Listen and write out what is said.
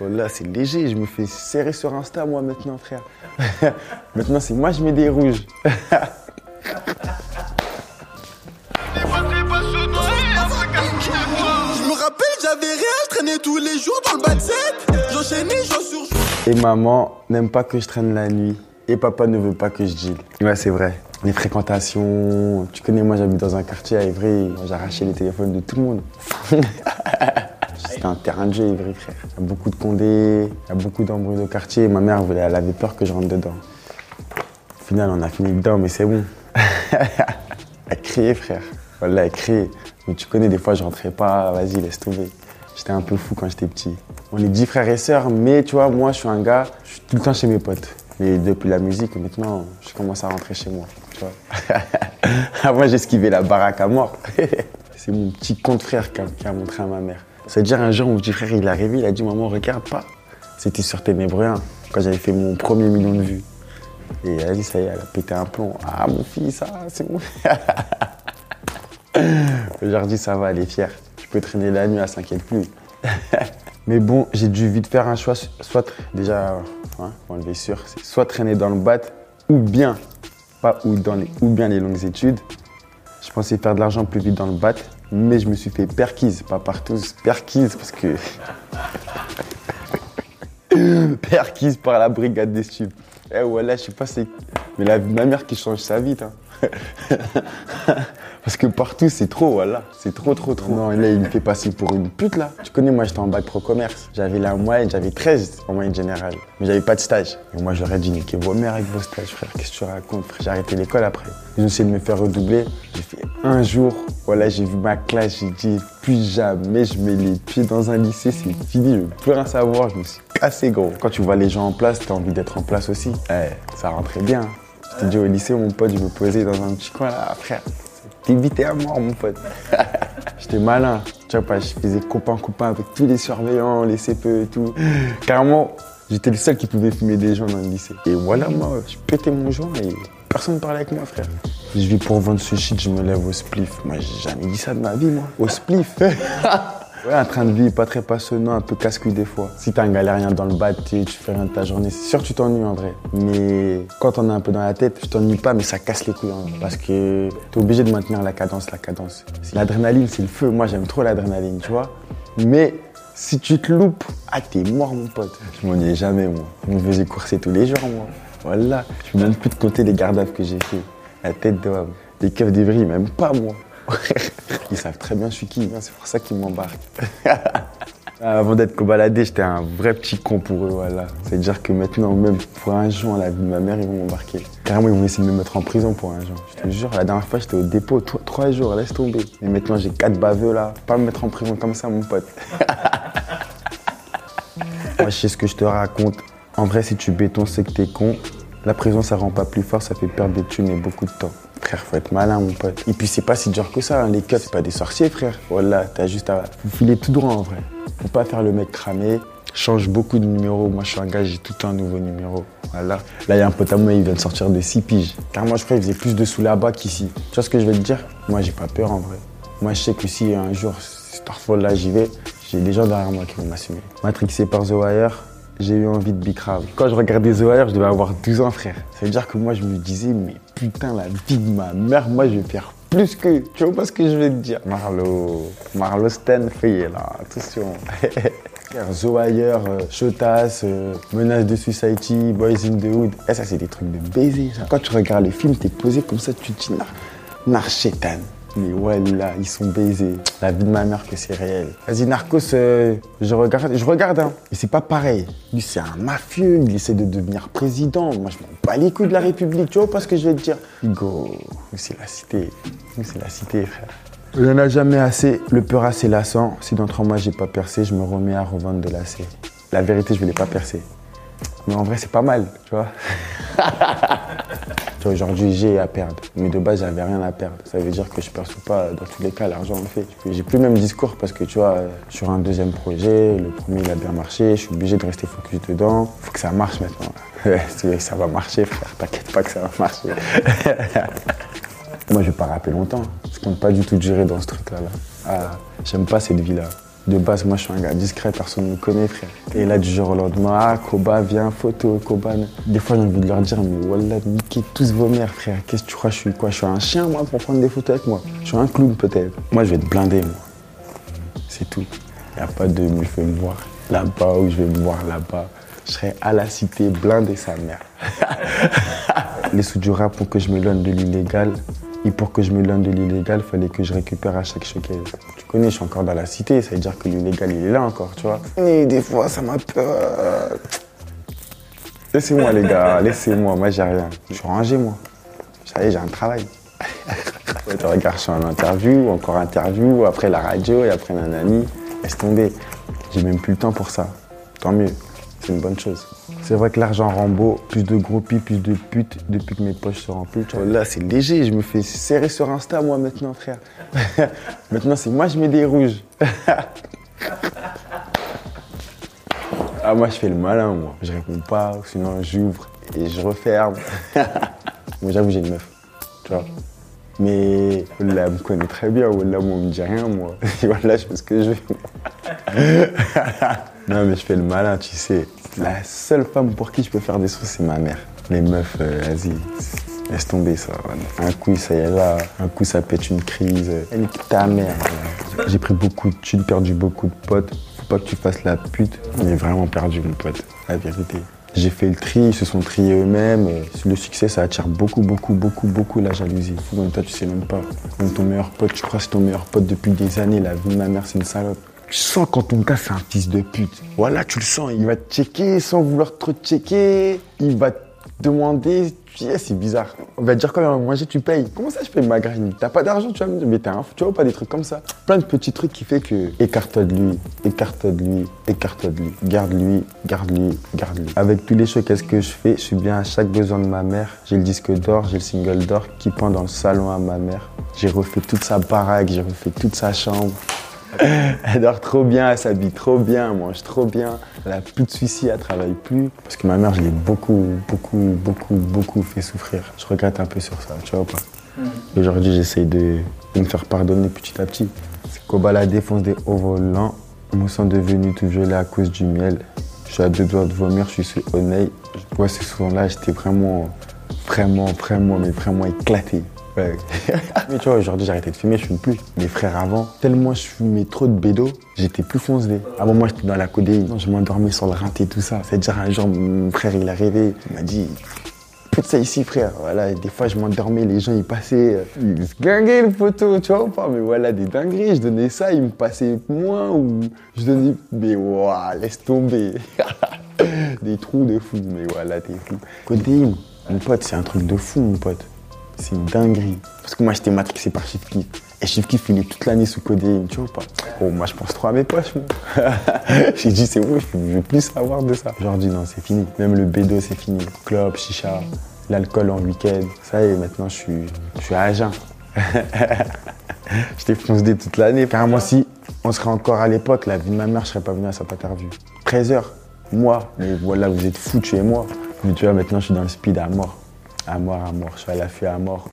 Voilà, c'est léger. Je me fais serrer sur Insta, moi, maintenant, frère. maintenant, c'est moi, je mets des rouges. Je me rappelle, j'avais rien, je traînais tous les jours dans le bas de set. J'enchaînais jour sur jour. Et maman n'aime pas que je traîne la nuit. Et papa ne veut pas que je deal. Ouais, c'est vrai. Les fréquentations. Tu connais, moi, j'habite dans un quartier à Ivry. J'ai arraché les téléphones de tout le monde. C'était un terrain de jeu, Ivry, frère. Il y a beaucoup de condés, il y a beaucoup d'embrouilles au quartier. Ma mère, elle avait peur que je rentre dedans. Au final, on a fini dedans, mais c'est bon. elle criait, frère. Voilà, elle criait. Mais tu connais, des fois, je rentrais pas. Vas-y, laisse tomber. J'étais un peu fou quand j'étais petit. On est dix frères et sœurs, mais tu vois, moi, je suis un gars, je suis tout le temps chez mes potes. Mais depuis la musique, maintenant, je commence à rentrer chez moi. Tu vois. Avant, j'esquivais la baraque à mort. C'est mon petit compte frère qui a montré à ma mère. C'est-à-dire, un jour, mon petit frère, il est arrivé, il a dit Maman, regarde pas. C'était sur Ténébreux 1, quand j'avais fait mon premier million de vues. Et elle a dit Ça y est, elle a pété un plomb. Ah, mon fils, ça, c'est bon. Dis Ça va, elle est fière. Je peux traîner la nuit, elle s'inquiète plus. Mais bon, j'ai dû vite faire un choix, soit déjà, hein, faut enlever sûr, soit traîner dans le bat, ou bien, pas ou, dans les, ou bien les longues études. Je pensais faire de l'argent plus vite dans le bat, mais je me suis fait perquise, pas par tous, perquise parce que. perquise par la brigade des stupes. Eh voilà, je sais pas c'est. Mais la, ma mère qui change sa vie, hein. Parce que partout, c'est trop, voilà. C'est trop, trop, trop. Non, là, il me fait passer pour une pute, là. Tu connais, moi, j'étais en bac pro commerce. J'avais la moyenne, j'avais 13 en moyenne générale. Mais j'avais pas de stage. Et moi, j'aurais dit, niquez vos mères avec vos stages, frère? Qu'est-ce que tu racontes, frère? J'ai arrêté l'école après. Ils ont essayé de me faire redoubler. J'ai fait un jour. Voilà, j'ai vu ma classe. J'ai dit, plus jamais je mets les pieds dans un lycée. C'est fini. Je veux plus rien savoir. Je me suis cassé, gros. Quand tu vois les gens en place, t'as envie d'être en place aussi. Eh, ça rentrait bien. Dit au lycée, mon pote, je me posais dans un petit coin là, frère. Vite à mort, mon pote. J'étais malin. Tu vois pas, je faisais copain-copain avec tous les surveillants, les CPE et tout. Carrément, j'étais le seul qui pouvait fumer des gens dans le lycée. Et voilà, moi, je pétais mon joint et personne ne parlait avec moi, frère. Je vis pour vendre ce shit, je me lève au spliff. Moi, j'ai jamais dit ça de ma vie, moi. Au spliff. Ouais, un train de vie pas très passionnant, un peu casse-couille des fois. Si t'es un galérien dans le bas, tu tu fais rien de ta journée, c'est sûr que tu t'ennuies en vrai. Mais quand on est un peu dans la tête, tu t'ennuies pas, mais ça casse les couilles. Parce que t'es obligé de maintenir la cadence, la cadence. L'adrénaline, c'est le feu. Moi, j'aime trop l'adrénaline, tu vois. Mais si tu te loupes, ah, t'es mort, mon pote. Je m'ennuyais jamais, moi. Je me faisais courser tous les jours, moi. Voilà. Je peux même plus te compter les gardaves que j'ai fait. La tête d'homme. Les keufs même pas moi. Ils savent très bien je suis qui, hein, c'est pour ça qu'ils m'embarquent. Avant d'être cobaladé, j'étais un vrai petit con pour eux, voilà. C'est-à-dire que maintenant, même pour un jour, la vie de ma mère, ils vont m'embarquer. Carrément, ils vont essayer de me mettre en prison pour un jour. Je te jure, la dernière fois, j'étais au dépôt, trois, jours, laisse tomber. Et maintenant, j'ai quatre baveux là. Pas me mettre en prison comme ça, mon pote. Moi, je sais ce que je te raconte. En vrai, si tu béton, c'est que t'es con. La prison, ça rend pas plus fort, ça fait perdre des thunes et beaucoup de temps. Frère, faut être malin, mon pote. Et puis, c'est pas si dur que ça. hein. Les keufs, c'est pas des sorciers, frère. Voilà, t'as juste à vous filer tout droit, en vrai. Faut pas faire le mec cramé. Change beaucoup de numéros. Moi, je suis un gars, j'ai tout un nouveau numéro. Voilà. Là, il y a un pote à moi, il vient de sortir de 6 piges. Car moi, je crois qu'il faisait plus de sous là-bas qu'ici. Tu vois ce que je vais te dire? Moi, j'ai pas peur, en vrai. Moi, je sais que si un jour, Starfall, là, j'y vais, j'ai des gens derrière moi qui vont m'assumer. Matrixé par The Wire, j'ai eu envie de bicrave. Quand je regardais Wire, je devais avoir 12 ans, frère. Ça veut dire que moi, je me disais, mais putain, la vie de ma mère, moi, je vais faire plus que. Tu vois pas ce que je vais te dire Marlo, Marlo Sten, fait là, attention. The Wire, euh, euh, Menace de Society, Boys in the Hood. Eh, ça, c'est des trucs de baiser, ça. Quand tu regardes les films, t'es posé comme ça, tu te dis, Nar- Mais voilà, ils sont baisés. La vie de ma mère que c'est réel. Vas-y, Narcos, euh, je regarde, je regarde, hein. Et c'est pas pareil. Lui, c'est un mafieux, il essaie de devenir président. Moi, je m'en bats les couilles de la République, tu vois pas ce que je vais te dire? Hugo, c'est la cité. C'est la cité, frère. Il n'y en a jamais assez. Le peur assez lassant. Si d'entre moi, j'ai pas percé, je me remets à revendre de lacets. La vérité, je voulais pas percer. Mais en vrai, c'est pas mal, tu vois. Aujourd'hui, j'ai à perdre. Mais de base, j'avais rien à perdre. Ça veut dire que je perçois pas, dans tous les cas, l'argent le fait. J'ai plus le même discours parce que, tu vois, euh, sur un deuxième projet, le premier, il a bien marché. Je suis obligé de rester focus dedans. Faut que ça marche maintenant. Ça va marcher, frère. T'inquiète pas que ça va marcher. Moi, je vais pas rapper longtemps. Je compte pas du tout durer dans ce truc-là. Là. Ah, j'aime pas cette vie-là. De base, moi, je suis un gars discret, personne ne me connaît, frère. Et là, du jour au lendemain, ah, Koba, viens, photo, Koba. Des fois, j'ai envie de leur dire, mais wallah, niquez tous vos mères, frère. Qu'est-ce que tu crois, je suis quoi? Je suis un chien, moi, pour prendre des photos avec moi. Je suis un clown, peut-être. Moi, je vais être blindé, moi. C'est tout. Il n'y a pas de, je vais me voir là-bas ou je vais me voir là-bas. Je serai à la cité, blindé sa mère. Les sous du rap pour que je me donne de l'illégal. Et pour que je me donne de l'illégal, il fallait que je récupère à chaque showcase. Tu connais, je suis encore dans la cité, ça veut dire que l'illégal, il est là encore, tu vois. Et des fois, ça m'a peur. Laissez-moi, les gars, laissez-moi, moi, j'ai rien. Je suis rangé, moi. Ça y est, j'ai un travail. Ouais, tu regardes, je suis en interview, encore interview, après la radio et après nanani. Laisse tomber. J'ai même plus le temps pour ça. Tant mieux. C'est une bonne chose. C'est vrai que l'argent rend beau, plus de groupies, plus de putes, depuis que mes poches se remplissent. vois. Là, c'est léger, je me fais serrer sur Insta, moi, maintenant, frère. maintenant, c'est moi, je mets des rouges. ah, moi, je fais le malin, moi. Je réponds pas, sinon j'ouvre et je referme. moi, j'avoue, j'ai une meuf, tu vois. Mais elle me connaît très bien. Wallah, moi, on me dit rien, moi. Wallah, je fais ce que je veux. non, mais je fais le malin, tu sais. La seule femme pour qui je peux faire des sous, c'est ma mère. Les meufs, euh, vas-y, laisse tomber ça. Un coup, ça y est là. Un coup, ça pète une crise. Elle nique ta mère. J'ai pris beaucoup de thunes, perdu beaucoup de potes. Que tu fasses la pute. J'ai vraiment perdu, mon pote. La vérité. J'ai fait le tri, ils se sont triés eux-mêmes. Le succès, ça attire beaucoup, beaucoup, beaucoup, beaucoup la jalousie. Même toi, tu sais même pas. Ton meilleur pote, tu crois que c'est ton meilleur pote depuis des années. La vie de ma mère, c'est une salope. Tu sens quand ton gars, c'est un fils de pute. Voilà, tu le sens. Il va te checker sans vouloir trop te checker. Il va te demander. Tu sais, c'est bizarre. On va te dire quand même, manger, tu payes. Comment ça, je paye ma graine? T'as pas d'argent, tu vas me dire, mais t'es un fou. Tu vois pas des trucs comme ça Plein de petits trucs qui fait que écarte-toi de lui, écarte-toi de lui, écarte-toi de lui. Garde-lui, garde-lui, garde-lui. Avec tous les chocs, qu'est-ce que je fais? Je suis bien à chaque besoin de ma mère. J'ai le disque d'or, j'ai le single d'or qui pend dans le salon à ma mère. J'ai refait toute sa baraque, j'ai refait toute sa chambre. Elle dort trop bien, elle s'habille trop bien, elle mange trop bien. Elle a plus de soucis, elle travaille plus. Parce que ma mère, je l'ai beaucoup, beaucoup, beaucoup, beaucoup fait souffrir. Je regrette un peu sur ça, tu vois ou pas? Aujourd'hui, j'essaye de, de me faire pardonner petit à petit. C'est Koba la défonce des hauts volants. Me sont devenus tout violet à cause du miel. Je suis à deux doigts de vomir, je suis sur Oneil. Ouais, ce son-là, j'étais vraiment, vraiment, vraiment, mais vraiment éclaté. Ouais. mais tu vois, aujourd'hui, j'ai arrêté de fumer, je fume plus. Mes frères avant, tellement je fumais trop de bédo, j'étais plus foncé. Avant, moi, j'étais dans la codéine. Je m'endormais sur le rinté, tout ça. C'est-à-dire, un jour, mon frère, il est arrivé, il m'a dit, Put ça ici, frère. Voilà, des fois, je m'endormais, les gens, ils passaient, ils se guinguaient le poteau, tu vois ou pas Mais voilà, des dingueries. Je donnais ça, ils me passaient moins ou je donnais. Mais waouh, laisse tomber. des trous de fou, mais voilà, t'es fou. Codéine, mon pote, c'est un truc de fou, mon pote. C'est une dinguerie. Parce que moi, j'étais matrixé par Keef. Et Keef, il est toute l'année sous codéine, tu vois ou pas? Oh, moi, je pense trop à mes poches, moi. J'ai dit, c'est bon, je veux plus savoir de ça. Aujourd'hui, non, c'est fini. Même le bédo, c'est fini. Club, chicha, l'alcool en week-end. Ça y est, maintenant, je suis, je suis à jeun. J'étais foncé toute l'année. Carrément, si on serait encore à l'époque, la vie de ma mère, je serais pas venu à sa interview. 13 heures, moi. Mais voilà, vous êtes fous, tu es moi. Mais tu vois, maintenant, je suis dans le speed à mort. À mort, à mort. Je suis à l'affût à mort.